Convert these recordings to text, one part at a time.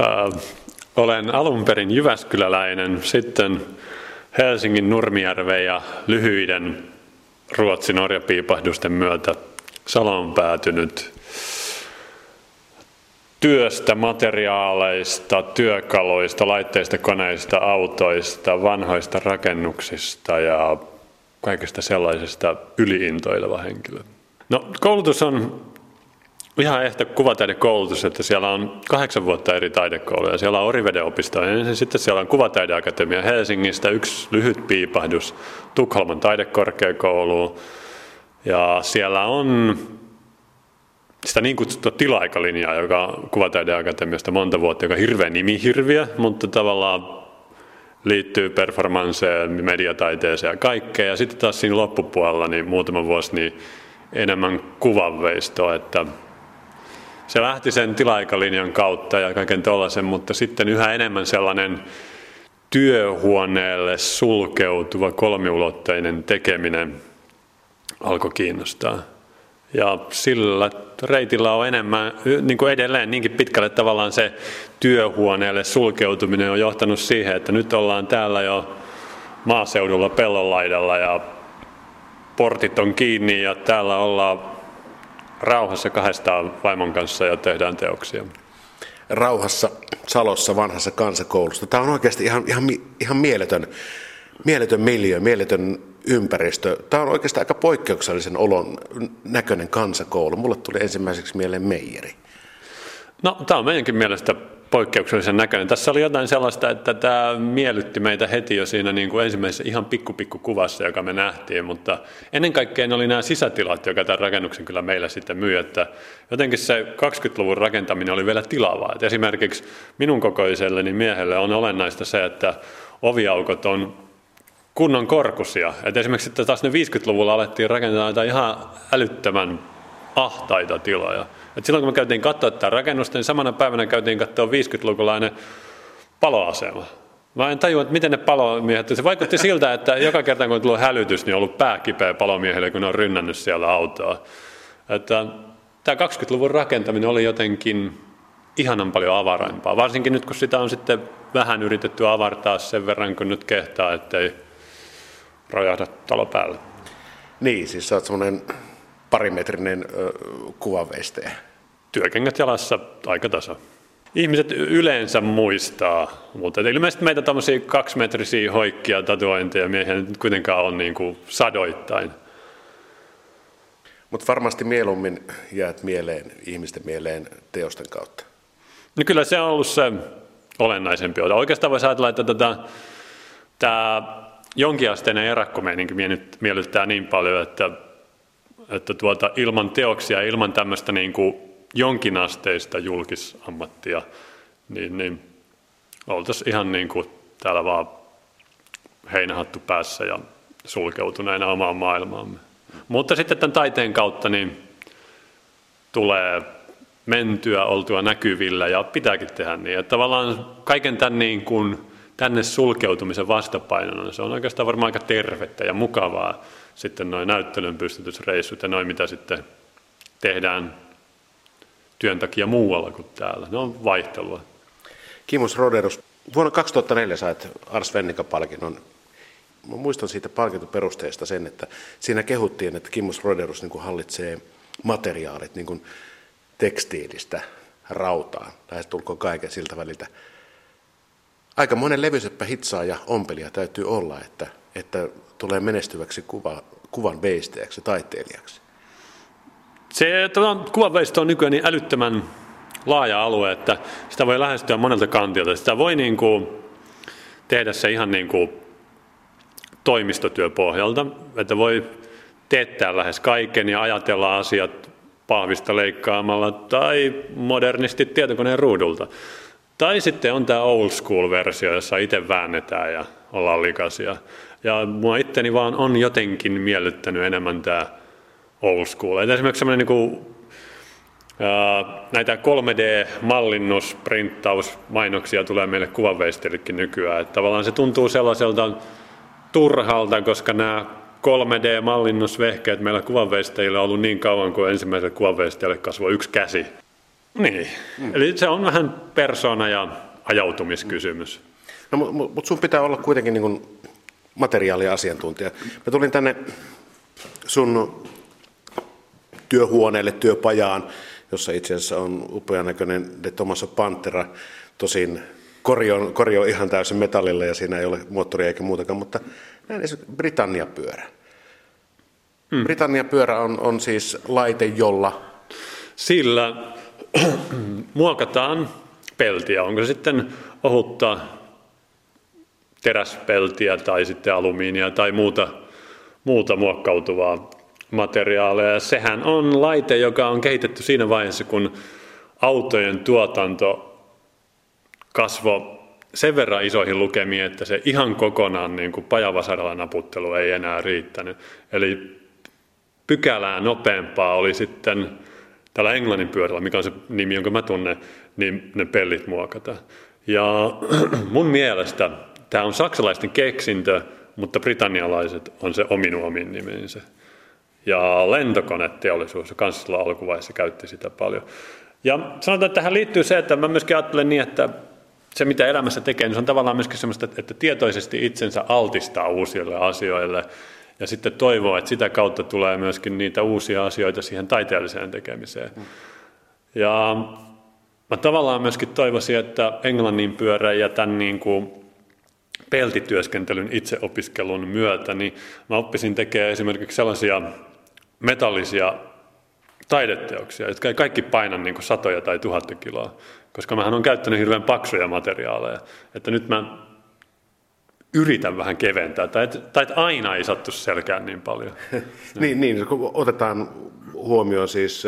Äh, olen alun perin Jyväskyläläinen, sitten Helsingin Nurmijärven ja lyhyiden Ruotsin orjapiipahdusten myötä Saloon päätynyt työstä, materiaaleista, työkaluista, laitteista, koneista, autoista, vanhoista rakennuksista ja kaikesta sellaisesta yliintoileva henkilö. No, koulutus on ihan ehto kuvataidekoulutus, että siellä on kahdeksan vuotta eri taidekouluja. Siellä on Oriveden opisto ja sitten siellä on Kuvataideakatemia Helsingistä, yksi lyhyt piipahdus Tukholman taidekorkeakouluun. Ja siellä on sitä niin kutsuttua tila-aikalinjaa, joka Kuvataideakatemiasta monta vuotta, joka on hirveä nimihirviö, mutta tavallaan liittyy performanseen, mediataiteeseen ja kaikkeen. Ja sitten taas siinä loppupuolella niin muutama vuosi niin enemmän kuvanveistoa, että se lähti sen tila-aikalinjan kautta ja kaiken tuollaisen, mutta sitten yhä enemmän sellainen työhuoneelle sulkeutuva kolmiulotteinen tekeminen alkoi kiinnostaa. Ja sillä reitillä on enemmän, niin kuin edelleen niinkin pitkälle tavallaan se työhuoneelle sulkeutuminen on johtanut siihen, että nyt ollaan täällä jo maaseudulla pellonlaidalla ja portit on kiinni ja täällä ollaan rauhassa kahdestaan vaimon kanssa ja tehdään teoksia. Rauhassa Salossa vanhassa kansakoulusta. Tämä on oikeasti ihan, ihan, ihan mieletön, mieletön miljö, mieletön ympäristö. Tämä on oikeastaan aika poikkeuksellisen olon näköinen kansakoulu. Mulle tuli ensimmäiseksi mieleen Meijeri. No, tämä on meidänkin mielestä poikkeuksellisen näköinen. Tässä oli jotain sellaista, että tämä miellytti meitä heti jo siinä niin kuin ensimmäisessä ihan pikku, pikku kuvassa, joka me nähtiin, mutta ennen kaikkea ne oli nämä sisätilat, joka tämän rakennuksen kyllä meillä sitten myi, että jotenkin se 20-luvun rakentaminen oli vielä tilavaa. Et esimerkiksi minun kokoiselleni miehelle on olennaista se, että oviaukot on kunnon korkusia. Et esimerkiksi sitten taas ne 50-luvulla alettiin rakentaa ihan älyttömän ahtaita tiloja. Et silloin kun me käytiin katsoa tätä rakennusta, niin samana päivänä käytiin katsoa 50-lukulainen paloasema. Mä en tajua, että miten ne palomiehet, se vaikutti siltä, että joka kerta kun on tullut hälytys, niin on ollut pää kipeä palomiehelle, kun ne on rynnännyt siellä autoa. Että tämä 20-luvun rakentaminen oli jotenkin ihanan paljon avarampaa, varsinkin nyt kun sitä on sitten vähän yritetty avartaa sen verran, kun nyt kehtaa, ettei rojahda talo päälle. Niin, siis sä oot semmoinen parimetrinen kuvaveisteä. Työkengät jalassa aika tasa. Ihmiset yleensä muistaa, mutta ilmeisesti meitä tämmöisiä kaksimetrisiä hoikkia tatuointeja miehiä nyt kuitenkaan on niin kuin sadoittain. Mutta varmasti mieluummin jäät mieleen, ihmisten mieleen teosten kautta. No kyllä se on ollut se olennaisempi osa. Oikeastaan voisi ajatella, että tätä, tämä jonkinasteinen erakkomeininki miellyttää niin paljon, että että tuota, ilman teoksia, ilman tämmöistä niin kuin jonkinasteista julkisammattia, niin, niin oltaisiin ihan niin kuin täällä vaan heinähattu päässä ja sulkeutuneena omaan maailmaamme. Mutta sitten tämän taiteen kautta niin tulee mentyä, oltua näkyvillä ja pitääkin tehdä niin. Että tavallaan kaiken tämän niin kuin tänne sulkeutumisen vastapainona, se on oikeastaan varmaan aika tervettä ja mukavaa sitten noin näyttelyn pystytysreissut ja noin mitä sitten tehdään työn takia muualla kuin täällä. Ne on vaihtelua. Kimus Roderus, vuonna 2004 sait Ars Vennika-palkinnon. Mä muistan siitä palkintoperusteesta sen, että siinä kehuttiin, että Kimus Roderus niin kuin hallitsee materiaalit niin kuin tekstiilistä rautaan, lähestulkoon kaiken siltä väliltä. Aika monen levyseppä hitsaaja ompelija täytyy olla, että, että tulee menestyväksi kuva, kuvan veistäjäksi ja taiteilijaksi? Se kuvan veistö on nykyään niin älyttömän laaja alue, että sitä voi lähestyä monelta kantilta. Sitä voi niin kuin tehdä se ihan niin kuin toimistotyöpohjalta, että voi teettää lähes kaiken ja ajatella asiat pahvista leikkaamalla tai modernisti tietokoneen ruudulta. Tai sitten on tämä old school versio, jossa itse väännetään ja ollaan likaisia. Ja mua itteni vaan on jotenkin miellyttänyt enemmän tämä old school. Et esimerkiksi semmoinen niin näitä 3D-mallinnus, printtaus, mainoksia tulee meille kuvanveistelillekin nykyään. Että tavallaan se tuntuu sellaiselta turhalta, koska nämä 3D-mallinnusvehkeet meillä kuvanveistäjillä on ollut niin kauan kuin ensimmäiselle kuvanveistäjälle kasvoi yksi käsi. Niin, mm. eli se on vähän persona- ja ajautumiskysymys. No, mutta mut sun pitää olla kuitenkin niin materiaaliasiantuntija. Mä tulin tänne sun työhuoneelle, työpajaan, jossa itse asiassa on upean näköinen De Tomaso Pantera, tosin korjo, korjo ihan täysin metallille ja siinä ei ole moottoria eikä muutakaan, mutta näin Britannia-pyörä. Hmm. Britannia-pyörä on, on siis laite, jolla... Sillä muokataan peltiä, onko se sitten ohutta teräspeltiä tai sitten alumiinia tai muuta, muuta muokkautuvaa materiaalia. Ja sehän on laite, joka on kehitetty siinä vaiheessa, kun autojen tuotanto kasvoi sen verran isoihin lukemiin, että se ihan kokonaan niin kuin pajavasaralla naputtelu ei enää riittänyt. Eli pykälää nopeampaa oli sitten tällä englannin pyörällä, mikä on se nimi, jonka mä tunnen, niin ne pellit muokata. Ja mun mielestä tämä on saksalaisten keksintö, mutta britannialaiset on se omin omin nimensä. Ja lentokoneteollisuus kanssa alkuvaiheessa käytti sitä paljon. Ja sanotaan, että tähän liittyy se, että mä myöskin ajattelen niin, että se mitä elämässä tekee, niin se on tavallaan myöskin semmoista, että tietoisesti itsensä altistaa uusille asioille ja sitten toivoo, että sitä kautta tulee myöskin niitä uusia asioita siihen taiteelliseen tekemiseen. Ja mä tavallaan myöskin toivoisin, että englannin pyörä ja tämän niin kuin peltityöskentelyn itseopiskelun myötä, niin mä oppisin tekemään esimerkiksi sellaisia metallisia taideteoksia, jotka ei kaikki paina niin kuin satoja tai tuhatta kiloa, koska mähän on käyttänyt hirveän paksuja materiaaleja. Että nyt mä yritän vähän keventää, tai, että aina ei sattu selkään niin paljon. niin, niin, kun otetaan huomioon siis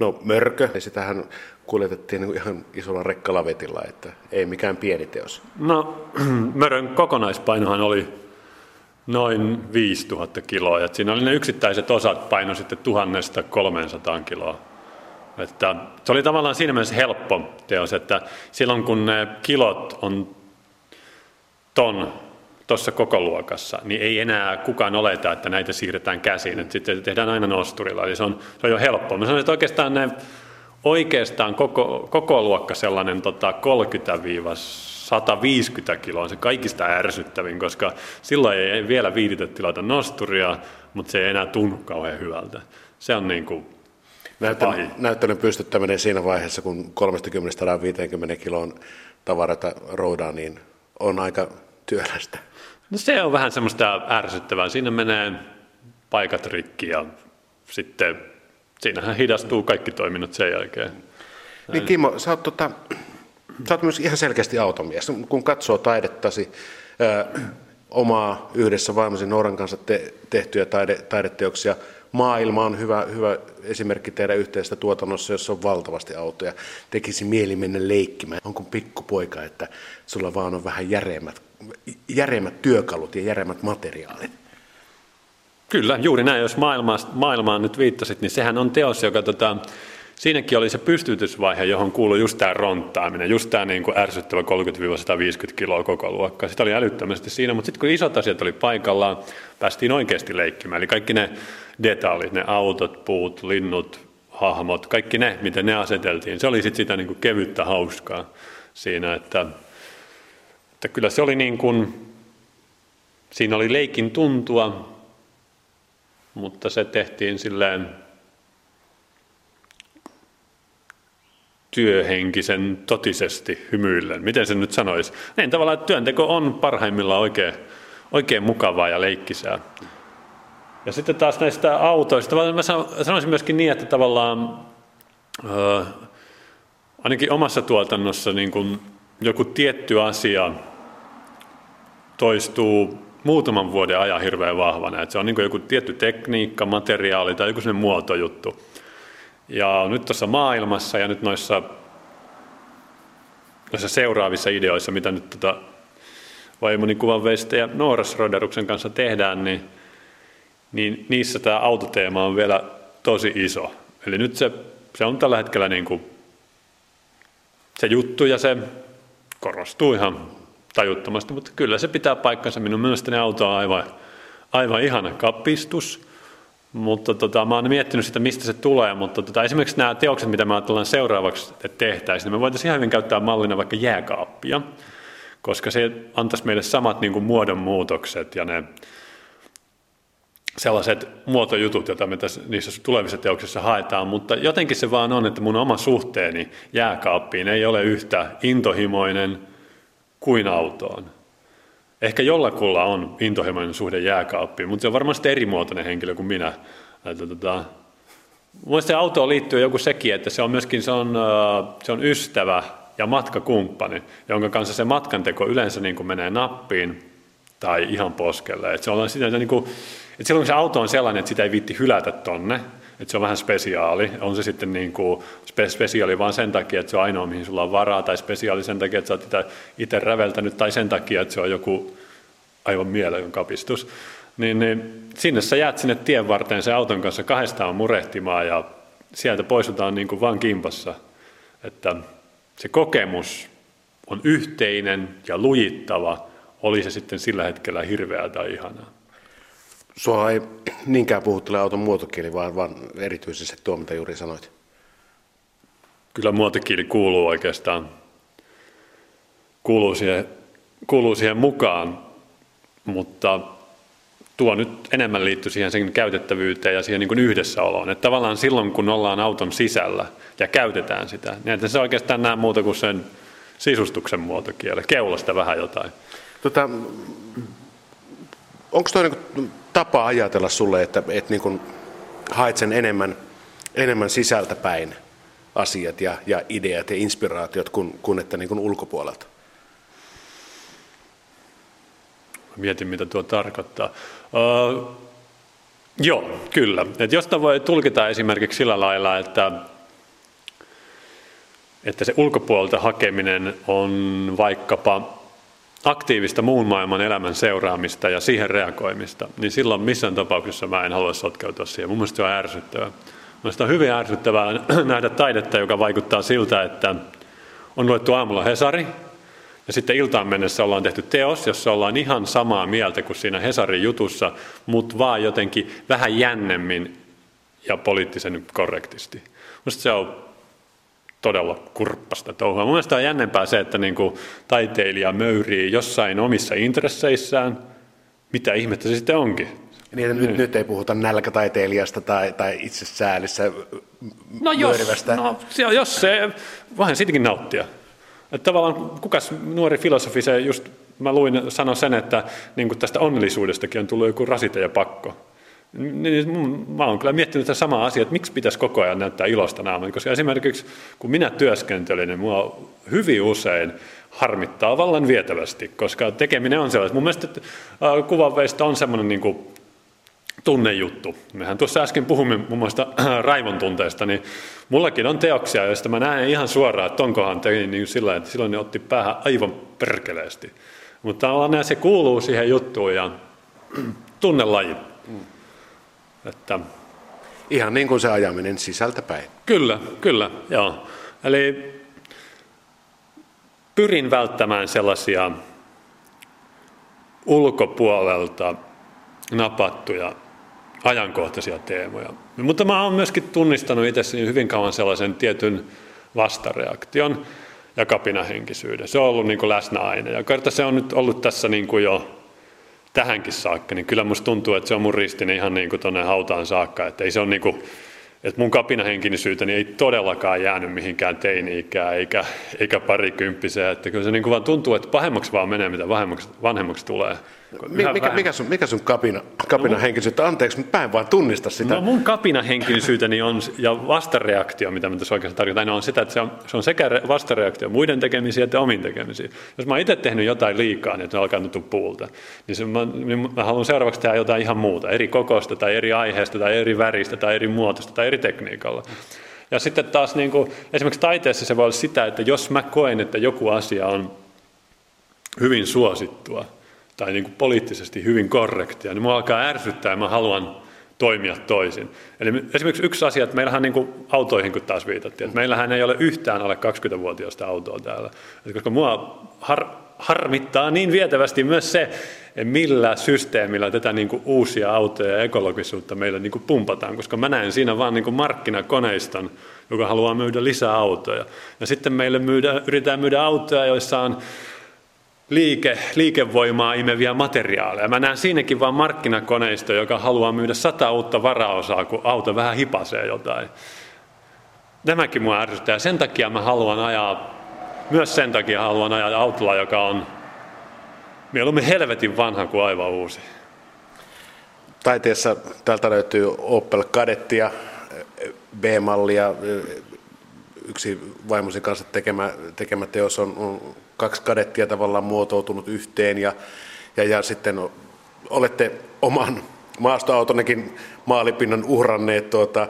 no, mörkö, ja sitähän kuljetettiin niin ihan isolla rekkalavetilla, että ei mikään pieni teos. No, mörön kokonaispainohan oli noin 5000 kiloa, ja siinä oli ne yksittäiset osat paino sitten 1300 kiloa. Että se oli tavallaan siinä mielessä helppo teos, että silloin kun ne kilot on ton tuossa koko luokassa, niin ei enää kukaan oleta, että näitä siirretään käsiin, että sitten tehdään aina nosturilla, eli se on, se on jo helppoa. Mä sanoin, että oikeastaan ne oikeastaan koko, koko luokka sellainen tota 30-150 kiloa on se kaikista ärsyttävin, koska silloin ei vielä viiditä tilata nosturia, mutta se ei enää tunnu kauhean hyvältä. Se on niin kuin Näyttelyn, näyttelyn pystyttäminen siinä vaiheessa, kun 30-150 kilon tavarata roudaan, niin on aika työlästä. No se on vähän semmoista ärsyttävää. Siinä menee paikat rikki ja sitten siinähän hidastuu kaikki toiminnot sen jälkeen. Niin Kimmo, sä oot, tota, sä oot myös ihan selkeästi automies. Kun katsoo taidettasi, ää, omaa yhdessä vaimosi Nooran kanssa te, tehtyjä taide, taideteoksia, maailma on hyvä, hyvä esimerkki teidän yhteistä tuotannossa, jossa on valtavasti autoja. Tekisi mieli mennä leikkimään. Onko pikkupoika, että sulla vaan on vähän järeemmät, järeemmät työkalut ja järeemmät materiaalit? Kyllä, juuri näin. Jos maailmaan, maailmaan nyt viittasit, niin sehän on teos, joka tota, siinäkin oli se pystytysvaihe, johon kuului just tämä ronttaaminen, just tämä niin kuin ärsyttävä 30-150 kiloa koko luokka. Sitä oli älyttömästi siinä, mutta sitten kun isot asiat oli paikallaan, päästiin oikeasti leikkimään. Eli kaikki ne detailit, ne autot, puut, linnut, hahmot, kaikki ne, miten ne aseteltiin, se oli sitten sitä niin kuin kevyttä hauskaa siinä, että, että kyllä se oli niin kuin, siinä oli leikin tuntua, mutta se tehtiin silleen työhenkisen totisesti hymyillen. Miten se nyt sanoisi? Niin tavallaan, että työnteko on parhaimmillaan oikein, oikein mukavaa ja leikkisää. Ja sitten taas näistä autoista, mä sanoisin myöskin niin, että tavallaan äh, ainakin omassa tuotannossa niin kun joku tietty asia toistuu muutaman vuoden ajan hirveän vahvana. Että se on niin joku tietty tekniikka, materiaali tai joku sellainen muotojuttu. Ja nyt tuossa maailmassa ja nyt noissa, noissa seuraavissa ideoissa, mitä nyt tota vaimoni kuvan veistä ja Nooras Roderuksen kanssa tehdään, niin, niin niissä tämä autoteema on vielä tosi iso. Eli nyt se, se on tällä hetkellä niin kuin se juttu ja se korostuu ihan tajuttomasti, mutta kyllä se pitää paikkansa. Minun mielestäni auto on aivan, aivan ihana kapistus. Mutta tota, mä oon miettinyt sitä, mistä se tulee, mutta tota, esimerkiksi nämä teokset, mitä mä ajattelen seuraavaksi, että tehtäisiin, niin me voitaisiin ihan hyvin käyttää mallina vaikka jääkaappia, koska se antaisi meille samat niin kuin muodonmuutokset ja ne sellaiset muotojutut, joita me tässä, niissä tulevissa teoksissa haetaan, mutta jotenkin se vaan on, että mun oma suhteeni jääkaappiin ei ole yhtä intohimoinen kuin autoon. Ehkä jollakulla on intohimoinen suhde jääkaappiin, mutta se on varmasti eri muotoinen henkilö kuin minä. Että, tota, Mielestäni autoon liittyy joku sekin, että se on myöskin se on, se on ystävä ja matkakumppani, jonka kanssa se matkanteko yleensä niin kuin menee nappiin tai ihan poskelle. Että se on sitä, niin kuin, että silloin kun se auto on sellainen, että sitä ei viitti hylätä tonne, että se on vähän spesiaali. On se sitten niin kuin spe- spesiaali vaan sen takia, että se on ainoa, mihin sulla on varaa, tai spesiaali sen takia, että sä oot itse räveltänyt, tai sen takia, että se on joku aivan mieletön kapistus. Niin, niin sinne sä jäät sinne tien varteen se auton kanssa kahdestaan murehtimaan, ja sieltä poistutaan niin kuin vaan kimpassa. Että se kokemus on yhteinen ja lujittava, oli se sitten sillä hetkellä hirveää tai ihanaa. Sua ei niinkään puhuttele auton muotokieli, vaan, vaan erityisesti tuo, mitä juuri sanoit. Kyllä muotokieli kuuluu oikeastaan kuuluu siihen, kuuluu siihen mukaan, mutta tuo nyt enemmän liittyy siihen sen käytettävyyteen ja siihen niin kuin yhdessäoloon. Että tavallaan silloin, kun ollaan auton sisällä ja käytetään sitä, niin se oikeastaan näe muuta kuin sen sisustuksen muotokiele, keulasta vähän jotain. Tota, onko tuo niin tapa ajatella sulle, että, että niin kuin haet sen enemmän, enemmän sisältä päin asiat ja, ja ideat ja inspiraatiot kuin, kuin että niin kuin ulkopuolelta? Mietin, mitä tuo tarkoittaa. Uh, joo, kyllä. Et josta voi tulkita esimerkiksi sillä lailla, että, että se ulkopuolelta hakeminen on vaikkapa aktiivista muun maailman elämän seuraamista ja siihen reagoimista, niin silloin missään tapauksessa mä en halua sotkeutua siihen. Mun mielestä se on ärsyttävää. Mielestäni on hyvin ärsyttävää nähdä taidetta, joka vaikuttaa siltä, että on luettu aamulla Hesari, ja sitten iltaan mennessä ollaan tehty teos, jossa ollaan ihan samaa mieltä kuin siinä Hesarin jutussa, mutta vaan jotenkin vähän jännemmin ja poliittisen korrektisti. Minusta se on todella kurppasta touhua. Mun mielestä on jännempää se, että niin kuin taiteilija möyrii jossain omissa intresseissään, mitä ihmettä se sitten onkin. Niin, että nyt, niin. nyt ei puhuta nälkätaiteilijasta tai, tai itsesäälissä no jos, no jos se, vähän siitäkin nauttia. Että tavallaan kukas nuori filosofi se just, mä luin, sanoi sen, että niin tästä onnellisuudestakin on tullut joku rasite ja pakko. Niin, mä oon kyllä miettinyt tätä samaa asiaa, että miksi pitäisi koko ajan näyttää ilosta naaman, koska esimerkiksi kun minä työskentelin, niin mua hyvin usein harmittaa vallan vietävästi, koska tekeminen on sellaista. Mun mielestä kuvanveista on semmoinen niin kuin tunnejuttu. Mehän tuossa äsken puhumme muun muassa raivon tunteesta, niin mullakin on teoksia, joista mä näen ihan suoraan, että onkohan tein niin sillä että silloin ne otti päähän aivan perkeleesti. Mutta se kuuluu siihen juttuun ja tunnelaji. Mm. Että, Ihan niin kuin se ajaminen sisältäpäin. Kyllä, kyllä, joo. Eli pyrin välttämään sellaisia ulkopuolelta napattuja ajankohtaisia teemoja. Mutta mä oon myöskin tunnistanut itsessäni hyvin kauan sellaisen tietyn vastareaktion ja kapinahenkisyyden. Se on ollut niin kuin läsnä aina. Ja kerta se on nyt ollut tässä niin kuin jo tähänkin saakka, niin kyllä musta tuntuu, että se on mun ristini ihan niin tuonne hautaan saakka. Että ei se on niin kuin, että mun kapinahenkinisyyteni ei todellakaan jäänyt mihinkään teini-ikään eikä, eikä parikymppiseen. Että kyllä se niin kuin vaan tuntuu, että pahemmaksi vaan menee, mitä vanhemmaksi tulee. Mikä, mikä, sun, mikä sun kapina, kapina no, henkilöisyyttä? Anteeksi, mutta mä en vaan tunnista sitä. No mun kapina henkilöisyyteni on, ja vastareaktio, mitä mä tässä oikeastaan tarkoitan, on sitä, että se on, se on sekä vastareaktio muiden tekemisiin että omiin tekemisiin. Jos mä oon itse tehnyt jotain liikaa, niin että ne alkaa tuntua puulta, niin, se, mä, niin mä haluan seuraavaksi tehdä jotain ihan muuta, eri kokosta tai eri aiheesta tai eri väristä tai eri muotosta tai eri tekniikalla. Ja sitten taas niin kuin, esimerkiksi taiteessa se voi olla sitä, että jos mä koen, että joku asia on hyvin suosittua, tai niin kuin poliittisesti hyvin korrektia, niin mua alkaa ärsyttää ja mä haluan toimia toisin. Eli esimerkiksi yksi asia, että meillähän niin kuin autoihin kun taas viitattiin, että meillähän ei ole yhtään alle 20-vuotiaista autoa täällä. Että koska mua har, harmittaa niin vietävästi myös se, millä systeemillä tätä niin kuin uusia autoja ja ekologisuutta meillä niin kuin pumpataan, koska mä näen siinä vaan niin kuin markkinakoneiston, joka haluaa myydä lisää autoja. Ja sitten meille myydä, yritetään myydä autoja, joissa on liike, liikevoimaa imeviä materiaaleja. Mä näen siinäkin vain markkinakoneisto, joka haluaa myydä sata uutta varaosaa, kun auto vähän hipasee jotain. Tämäkin mua ärsyttää. Sen takia mä haluan ajaa, myös sen takia haluan ajaa autolla, joka on mieluummin helvetin vanha kuin aivan uusi. Taiteessa täältä löytyy Opel Kadettia, B-mallia, yksi vaimosi kanssa tekemä, tekemä teos on, on kaksi kadettia tavallaan muotoutunut yhteen ja, ja, ja sitten olette oman maastoautonnekin maalipinnan uhranneet tuota,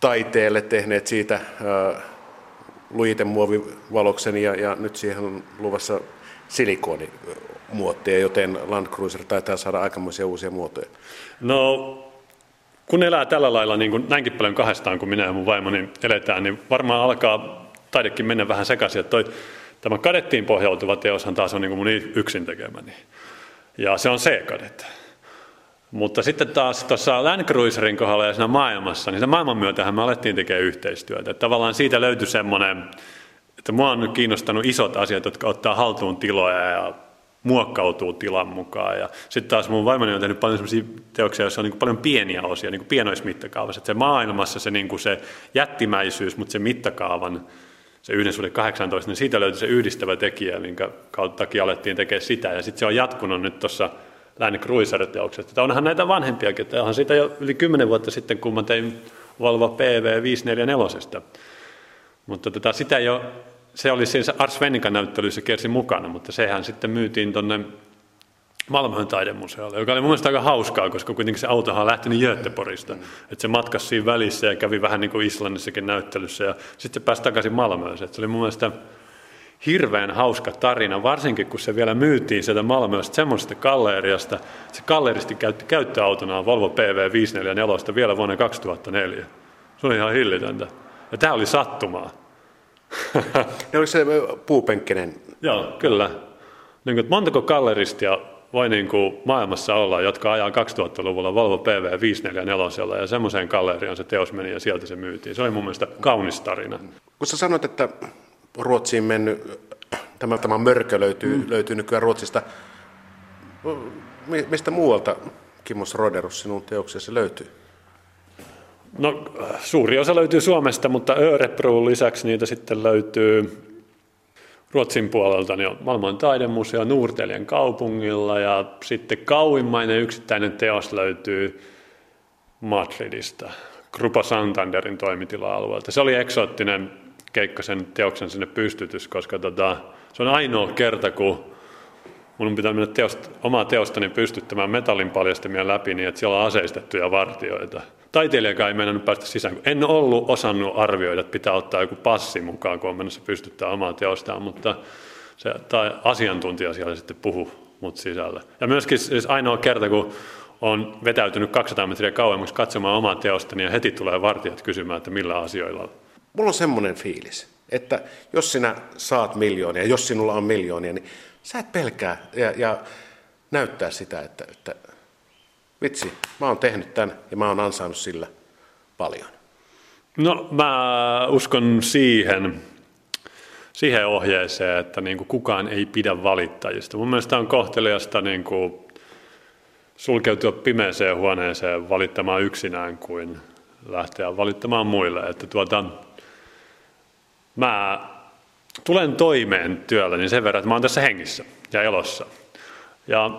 taiteelle, tehneet siitä ää, lujitemuovivaloksen ja, ja nyt siihen on luvassa silikonimuotteja, joten Land Cruiser taitaa saada aikamoisia uusia muotoja. No kun elää tällä lailla niin kuin näinkin paljon kahdestaan kuin minä ja mun vaimoni eletään, niin varmaan alkaa taidekin mennä vähän sekaisin. Että toi, tämä kadettiin pohjautuva teoshan taas on niin kuin mun yksin tekemäni. Ja se on C-kadet. Mutta sitten taas tuossa Land Cruiserin kohdalla ja siinä maailmassa, niin sen maailman myötähän me alettiin tekemään yhteistyötä. Että tavallaan siitä löytyi semmoinen, että mua on nyt kiinnostanut isot asiat, jotka ottaa haltuun tiloja ja muokkautuu tilan mukaan. Ja sitten taas mun vaimoni on tehnyt paljon sellaisia teoksia, joissa on niin paljon pieniä osia, niin pienoismittakaavassa. Että se maailmassa se, niin se jättimäisyys, mutta se mittakaavan, se yhden suhde 18, niin siitä löytyi se yhdistävä tekijä, minkä kautta takia alettiin tekemään sitä. Ja sitten se on jatkunut nyt tuossa Land Cruiser-teoksesta. Onhan näitä vanhempiakin, että onhan siitä jo yli kymmenen vuotta sitten, kun mä tein Volvo PV 544. Mutta tota, sitä ei ole se oli siis Ars Vennikan näyttelyssä kiersi mukana, mutta sehän sitten myytiin tuonne Malmön taidemuseolle, joka oli mun mielestä aika hauskaa, koska kuitenkin se autohan on lähtenyt Göteborgista. Että se matkasi siinä välissä ja kävi vähän niin kuin Islannissakin näyttelyssä ja sitten se pääsi takaisin Malmöön. Se oli mun mielestä hirveän hauska tarina, varsinkin kun se vielä myytiin sieltä Malmöstä semmoisesta galleriasta. Se galleristi käytti käyttöautonaan Volvo PV 544 vielä vuonna 2004. Se oli ihan hillitöntä. Ja tämä oli sattumaa. ne oli se puupenkkinen? Joo, kyllä. Niin kuin, montako galleristia voi niin kuin maailmassa olla, jotka ajaa 2000-luvulla Volvo PV 544 ja semmoiseen galleriaan se teos meni ja sieltä se myytiin. Se oli mun mielestä kaunis tarina. Kun sä sanoit, että Ruotsiin mennyt, tämä, tämä mörkö löytyy, mm. löytyy nykyään Ruotsista, mistä muualta Kimmos Roderus sinun teoksesi löytyy? No, suuri osa löytyy Suomesta, mutta Örebroon lisäksi niitä sitten löytyy Ruotsin puolelta niin on Malmön taidemuseo Nuurtelien kaupungilla ja sitten kauimmainen yksittäinen teos löytyy Madridista, Grupa Santanderin toimitila-alueelta. Se oli eksoottinen keikka sen teoksen sinne pystytys, koska tota, se on ainoa kerta, kun mun pitää mennä teosta, omaa teostani pystyttämään metallin paljastimia läpi niin, että siellä on aseistettuja vartioita taiteilijakaan ei mennä päästä sisään. En ollut osannut arvioida, että pitää ottaa joku passi mukaan, kun on menossa pystyttää omaa teostaan, mutta se tai asiantuntija siellä sitten puhu mut sisällä. Ja myöskin siis ainoa kerta, kun on vetäytynyt 200 metriä kauemmaksi katsomaan omaa teostani ja heti tulee vartijat kysymään, että millä asioilla. Mulla on semmoinen fiilis, että jos sinä saat miljoonia, jos sinulla on miljoonia, niin sä et pelkää ja, ja näyttää sitä, että, että vitsi, mä oon tehnyt tämän ja mä oon ansainnut sillä paljon. No mä uskon siihen, siihen ohjeeseen, että niin kuin kukaan ei pidä valittajista. Mun mielestä on kohteliasta niin kuin sulkeutua pimeeseen huoneeseen valittamaan yksinään kuin lähteä valittamaan muille. Että tuota, mä tulen toimeen työlläni sen verran, että mä oon tässä hengissä ja elossa. Ja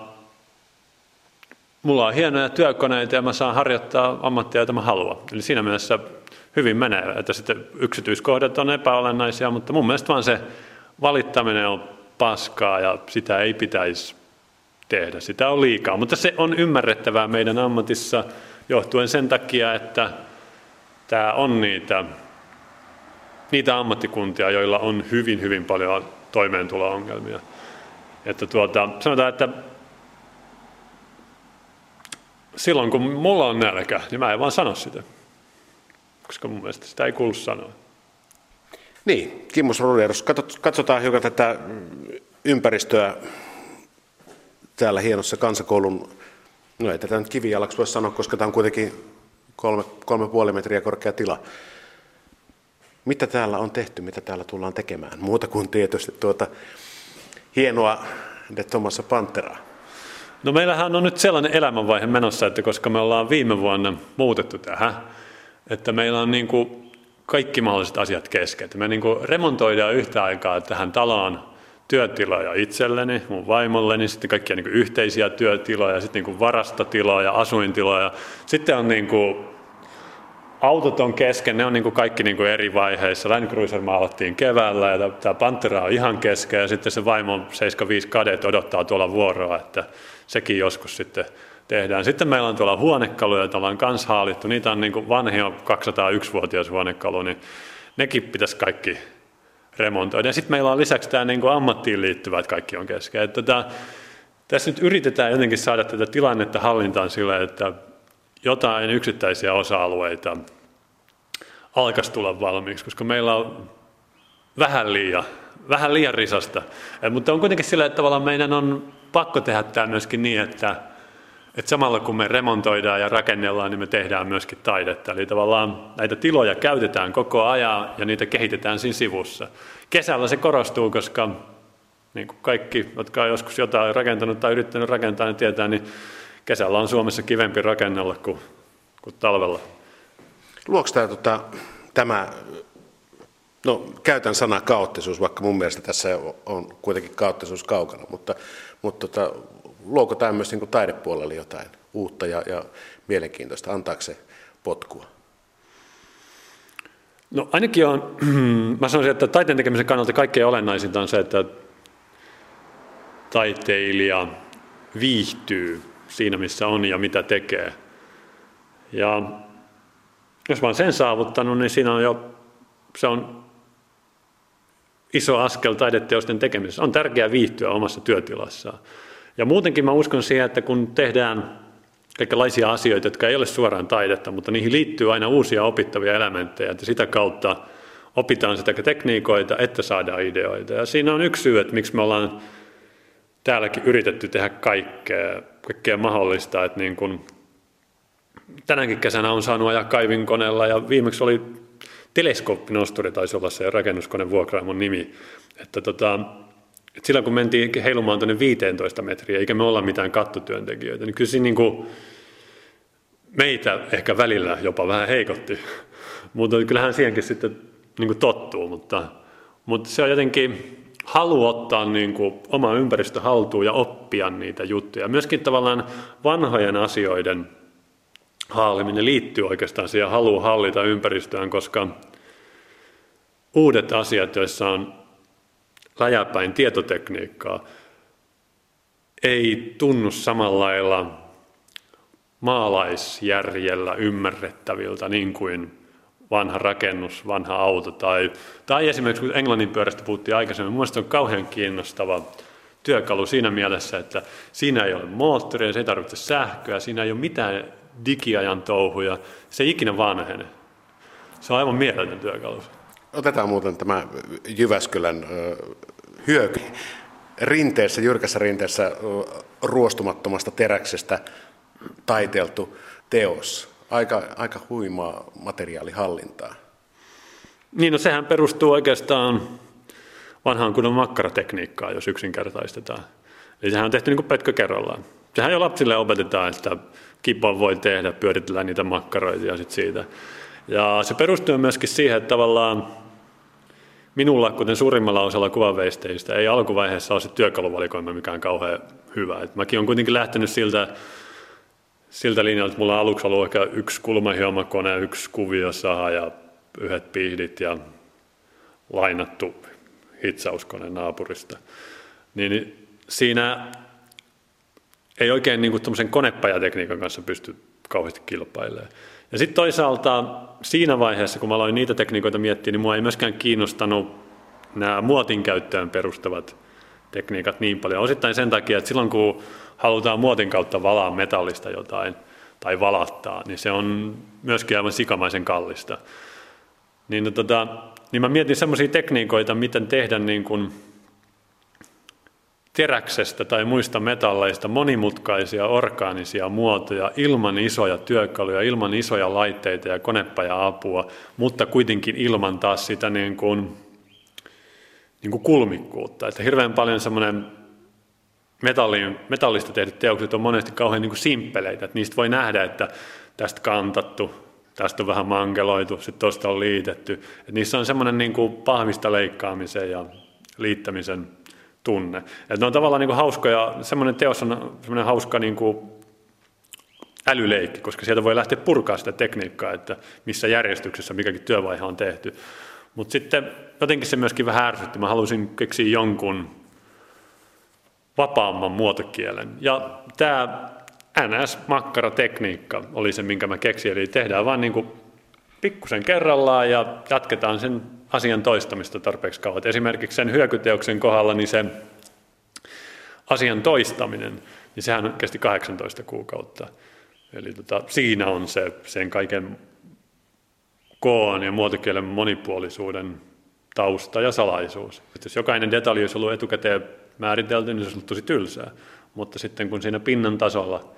mulla on hienoja työkoneita ja mä saan harjoittaa ammattia, jota mä haluan. Eli siinä mielessä hyvin menee, että sitten yksityiskohdat on epäolennaisia, mutta mun mielestä vaan se valittaminen on paskaa ja sitä ei pitäisi tehdä. Sitä on liikaa, mutta se on ymmärrettävää meidän ammatissa johtuen sen takia, että tämä on niitä, niitä ammattikuntia, joilla on hyvin, hyvin paljon toimeentulo-ongelmia. Että tuota, sanotaan, että silloin kun mulla on nälkä, niin mä en vaan sano sitä. Koska mun mielestä sitä ei kuulu sanoa. Niin, Kimmo Roderos, katsotaan hiukan tätä ympäristöä täällä hienossa kansakoulun, no ei tätä nyt kivijalaksi voi sanoa, koska tämä on kuitenkin kolme, kolme puoli metriä korkea tila. Mitä täällä on tehty, mitä täällä tullaan tekemään? Muuta kuin tietysti tuota hienoa De Thomasa Panteraa. No meillähän on nyt sellainen elämänvaihe menossa, että koska me ollaan viime vuonna muutettu tähän, että meillä on niin kuin kaikki mahdolliset asiat kesken. Me niin kuin remontoidaan yhtä aikaa tähän taloon työtiloja itselleni, mun vaimolleni, sitten kaikkia niin yhteisiä työtiloja, sitten niin varastotiloja, asuintiloja. Sitten on niin kuin, autot on kesken, ne on niin kuin kaikki niin kuin eri vaiheissa. Land Cruiser maalattiin keväällä ja tämä Pantera on ihan kesken ja sitten se vaimo 75 kadet odottaa tuolla vuoroa, että sekin joskus sitten tehdään. Sitten meillä on tuolla huonekaluja, joita ollaan kanssa haalittu. Niitä on niin kuin vanhia 201-vuotias huonekalu, niin nekin pitäisi kaikki remontoida. Ja sitten meillä on lisäksi tämä niin kuin ammattiin liittyvät kaikki on kesken. Että tätä, tässä nyt yritetään jotenkin saada tätä tilannetta hallintaan sillä, että jotain yksittäisiä osa-alueita alkaisi tulla valmiiksi, koska meillä on vähän liian, vähän liian risasta. Mutta on kuitenkin sillä, että tavallaan meidän on pakko tehdä tämä myöskin niin, että, että samalla kun me remontoidaan ja rakennellaan, niin me tehdään myöskin taidetta. Eli tavallaan näitä tiloja käytetään koko ajan ja niitä kehitetään siinä sivussa. Kesällä se korostuu, koska niin kuin kaikki, jotka on joskus jotain rakentanut tai yrittänyt rakentaa, niin tietää, niin kesällä on Suomessa kivempi rakennella kuin, kuin talvella. Luoks tämä, tota, tämä, no käytän sanaa kaoottisuus, vaikka mun mielestä tässä on kuitenkin kaoottisuus kaukana, mutta, mutta tota, luoko tämä myös niin taidepuolelle jotain uutta ja, ja mielenkiintoista? Antaako se potkua? No ainakin on, mä sanoisin, että taiteen tekemisen kannalta kaikkein olennaisinta on se, että taiteilija viihtyy siinä, missä on ja mitä tekee. Ja jos mä olen sen saavuttanut, niin siinä on jo, se on iso askel taideteosten tekemisessä. On tärkeää viihtyä omassa työtilassaan. Ja muutenkin mä uskon siihen, että kun tehdään kaikenlaisia asioita, jotka ei ole suoraan taidetta, mutta niihin liittyy aina uusia opittavia elementtejä, että sitä kautta opitaan sitä tekniikoita, että saadaan ideoita. Ja siinä on yksi syy, että miksi me ollaan täälläkin yritetty tehdä kaikkea, kaikkea mahdollista, että niin kun tänäkin kesänä on saanut ajaa kaivinkoneella ja viimeksi oli teleskooppinostori, taisi olla se rakennuskone vuokraamon nimi, että tota, et silloin kun mentiin heilumaan tuonne 15 metriä, eikä me olla mitään kattotyöntekijöitä, niin kyllä siinä niin kuin meitä ehkä välillä jopa vähän heikotti. mutta kyllähän siihenkin sitten niin kuin tottuu, mutta, mutta se on jotenkin halu ottaa niin kuin oma ympäristö haltuun ja oppia niitä juttuja. Myöskin tavallaan vanhojen asioiden haaliminen liittyy oikeastaan siihen haluun hallita ympäristöään, koska uudet asiat, joissa on läjäpäin tietotekniikkaa, ei tunnu samalla lailla maalaisjärjellä ymmärrettäviltä niin kuin vanha rakennus, vanha auto tai, tai esimerkiksi kun Englannin pyörästä puhuttiin aikaisemmin, mielestäni on kauhean kiinnostava työkalu siinä mielessä, että siinä ei ole moottoria, se ei tarvitse sähköä, siinä ei ole mitään digiajan touhuja, se ei ikinä vanhene. Se on aivan mieletön työkalu. Otetaan muuten tämä Jyväskylän hyöky rinteessä, jyrkässä rinteessä ruostumattomasta teräksestä taiteltu teos. Aika, aika huimaa materiaalihallintaa. Niin, no sehän perustuu oikeastaan vanhaan kunnon makkaratekniikkaan, jos yksinkertaistetaan. Eli sehän on tehty niin kuin petkö kerrallaan. Sehän jo lapsille opetetaan, että kipon voi tehdä, pyöritellään niitä makkaroita ja sitten siitä. Ja se perustuu myöskin siihen, että tavallaan minulla, kuten suurimmalla osalla kuvaveisteistä, ei alkuvaiheessa ole se työkaluvalikoima mikään kauhean hyvä. Et mäkin olen kuitenkin lähtenyt siltä, siltä linjalta, että mulla aluksi ollut ehkä yksi kulmahiomakone, yksi kuviosaha ja yhdet pihdit ja lainattu hitsauskone naapurista. Niin siinä ei oikein niin kuin konepajatekniikan kanssa pysty kauheasti kilpailemaan. Ja sitten toisaalta siinä vaiheessa, kun mä aloin niitä tekniikoita miettiä, niin mua ei myöskään kiinnostanut nämä muotin käyttöön perustuvat tekniikat niin paljon. Osittain sen takia, että silloin kun halutaan muotin kautta valaa metallista jotain tai valattaa, niin se on myöskin aivan sikamaisen kallista. Niin, no, tota, niin mä mietin semmoisia tekniikoita, miten tehdä niin kuin teräksestä tai muista metalleista monimutkaisia orgaanisia muotoja ilman isoja työkaluja, ilman isoja laitteita ja konepaja-apua, mutta kuitenkin ilman taas sitä niin kuin, niin kuin kulmikkuutta. Että hirveän paljon semmoinen metallin, metallista tehdyt teokset on monesti kauhean niin kuin simppeleitä, että niistä voi nähdä, että tästä kantattu, tästä on vähän mankeloitu, sitten tuosta on liitetty. Että niissä on semmoinen niin kuin pahvista leikkaamisen ja liittämisen tunne. Että ne on tavallaan niin kuin hauskoja, semmoinen teos on semmoinen hauska niin kuin älyleikki, koska sieltä voi lähteä purkaa sitä tekniikkaa, että missä järjestyksessä mikäkin työvaihe on tehty. Mutta sitten jotenkin se myöskin vähän ärsytti. Mä halusin keksiä jonkun vapaamman muotokielen. Ja tämä NS-makkaratekniikka oli se, minkä mä keksin. Eli tehdään vaan niin kuin pikkusen kerrallaan ja jatketaan sen asian toistamista tarpeeksi kauan. Esimerkiksi sen hyökyteoksen kohdalla niin se asian toistaminen, niin sehän kesti 18 kuukautta. Eli tota, siinä on se sen kaiken koon ja muotokielen monipuolisuuden tausta ja salaisuus. Että jos jokainen detalji olisi ollut etukäteen määritelty, niin se olisi ollut tosi tylsää. Mutta sitten kun siinä pinnan tasolla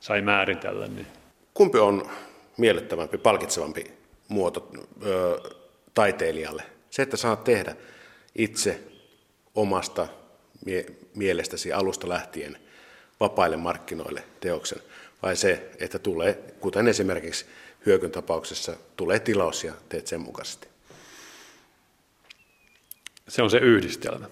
sai määritellä, niin... Kumpi on miellyttävämpi, palkitsevampi muoto ö, taiteilijalle? Se, että saat tehdä itse omasta mie- mielestäsi alusta lähtien vapaille markkinoille teoksen, vai se, että tulee, kuten esimerkiksi hyökyn tapauksessa, tulee tilaus ja teet sen mukaisesti? Se on se yhdistelmä.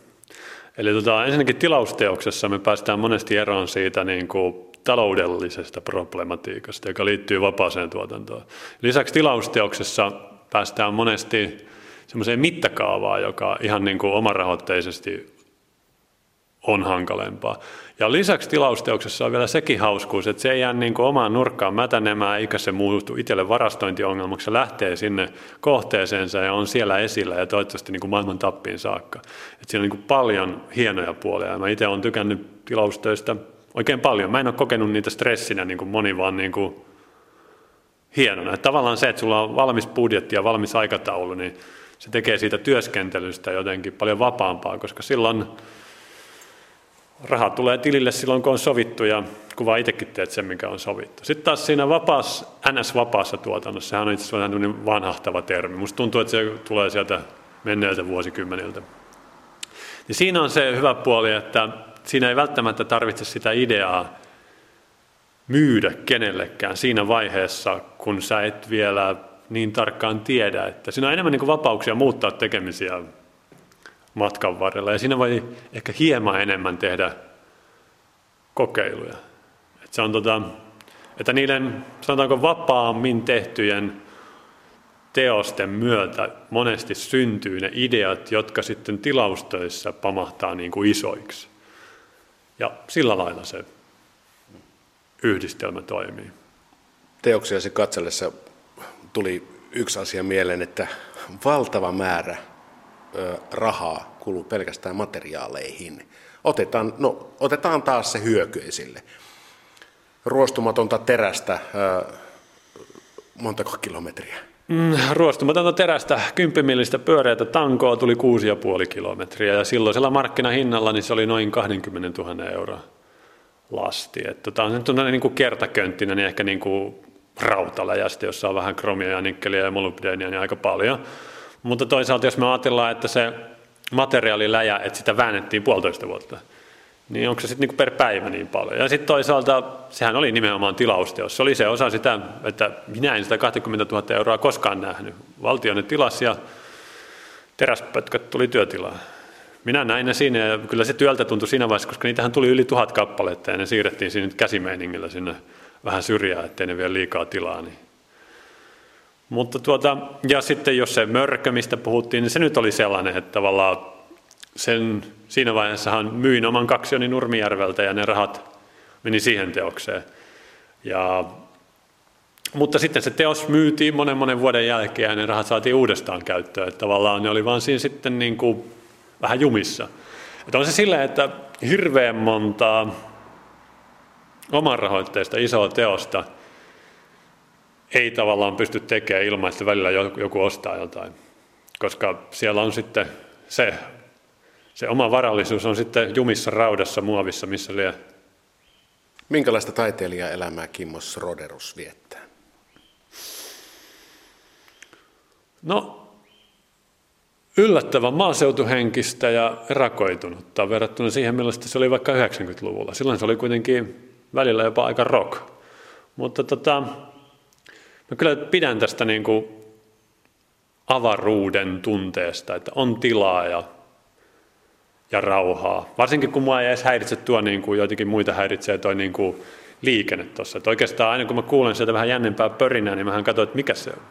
Eli tota, ensinnäkin tilausteoksessa me päästään monesti eroon siitä niin kuin taloudellisesta problematiikasta, joka liittyy vapaaseen tuotantoon. Lisäksi tilausteoksessa päästään monesti semmoiseen mittakaavaan, joka ihan niin kuin omarahoitteisesti on hankalempaa. Ja lisäksi tilausteoksessa on vielä sekin hauskuus, että se ei jää niin kuin omaan nurkkaan mätänemään, eikä se muutu itselle varastointiongelmaksi. Se lähtee sinne kohteeseensa ja on siellä esillä ja toivottavasti niin kuin maailman tappiin saakka. Et siinä on niin kuin paljon hienoja puolia. Mä itse olen tykännyt tilaustöistä oikein paljon. Mä en ole kokenut niitä stressinä niin kuin moni, vaan niin kuin hienona. Että tavallaan se, että sulla on valmis budjetti ja valmis aikataulu, niin se tekee siitä työskentelystä jotenkin paljon vapaampaa, koska silloin raha tulee tilille silloin, kun on sovittu ja kun itsekin teet sen, mikä on sovittu. Sitten taas siinä vapaassa, NS-vapaassa tuotannossa, sehän on itse asiassa vähän vanhahtava termi. Musta tuntuu, että se tulee sieltä menneiltä vuosikymmeniltä. Ja siinä on se hyvä puoli, että siinä ei välttämättä tarvitse sitä ideaa myydä kenellekään siinä vaiheessa, kun sä et vielä niin tarkkaan tiedä, että siinä on enemmän niin vapauksia muuttaa tekemisiä matkan varrella. Ja siinä voi ehkä hieman enemmän tehdä kokeiluja. Että se on tota, että niiden, sanotaanko vapaammin tehtyjen teosten myötä monesti syntyy ne ideat, jotka sitten tilaustöissä pamahtaa niin kuin isoiksi. Ja sillä lailla se yhdistelmä toimii. Teoksiasi katsellessa tuli yksi asia mieleen, että valtava määrä rahaa kuluu pelkästään materiaaleihin. Otetaan, no, otetaan taas se hyöky esille. Ruostumatonta terästä, montako kilometriä? Mm, ruostumatonta terästä, kymppimillistä pyöreätä tankoa tuli 6,5 kilometriä ja silloisella markkinahinnalla niin se oli noin 20 000 euroa lasti. Että tämä tota, on nyt niin kuin niin ehkä niin kuin rautaläjästä, jossa on vähän kromia ja nikkeliä ja molybdeenia niin aika paljon. Mutta toisaalta jos me ajatellaan, että se materiaaliläjä, että sitä väännettiin puolitoista vuotta, niin onko se sitten niinku per päivä niin paljon? Ja sitten toisaalta sehän oli nimenomaan tilausteos. Se oli se osa sitä, että minä en sitä 20 000 euroa koskaan nähnyt. Valtio ne tilasi ja teräspötkät tuli työtilaan. Minä näin ne siinä ja kyllä se työltä tuntui siinä vaiheessa, koska niitähän tuli yli tuhat kappaletta ja ne siirrettiin siinä käsimeiningillä sinne vähän syrjää, ettei ne vielä liikaa tilaa. Niin mutta tuota, ja sitten jos se mörkö, mistä puhuttiin, niin se nyt oli sellainen, että tavallaan sen, siinä vaiheessahan myin oman kaksioni Nurmijärveltä ja ne rahat meni siihen teokseen. Ja, mutta sitten se teos myytiin monen monen vuoden jälkeen ja ne rahat saatiin uudestaan käyttöön. Että tavallaan ne oli vaan siinä sitten niin kuin vähän jumissa. Että on se silleen, että hirveän montaa oman rahoitteista isoa teosta – ei tavallaan pysty tekemään ilman, että välillä joku ostaa jotain. Koska siellä on sitten se se oma varallisuus on sitten jumissa raudassa muovissa, missä lie. Minkälaista taiteilijaelämää Kimmos Roderus viettää? No, yllättävän maaseutuhenkistä ja rakoitunutta verrattuna siihen, millaista se oli vaikka 90-luvulla. Silloin se oli kuitenkin välillä jopa aika rock. Mutta tota, mä kyllä pidän tästä niin kuin avaruuden tunteesta, että on tilaa ja, ja rauhaa. Varsinkin kun mua ei edes häiritse tuo, niin kuin joitakin muita häiritsee toi niin kuin liikenne tuossa. Oikeastaan aina kun mä kuulen sieltä vähän jännempää pörinää, niin mähän katson, että mikä se on.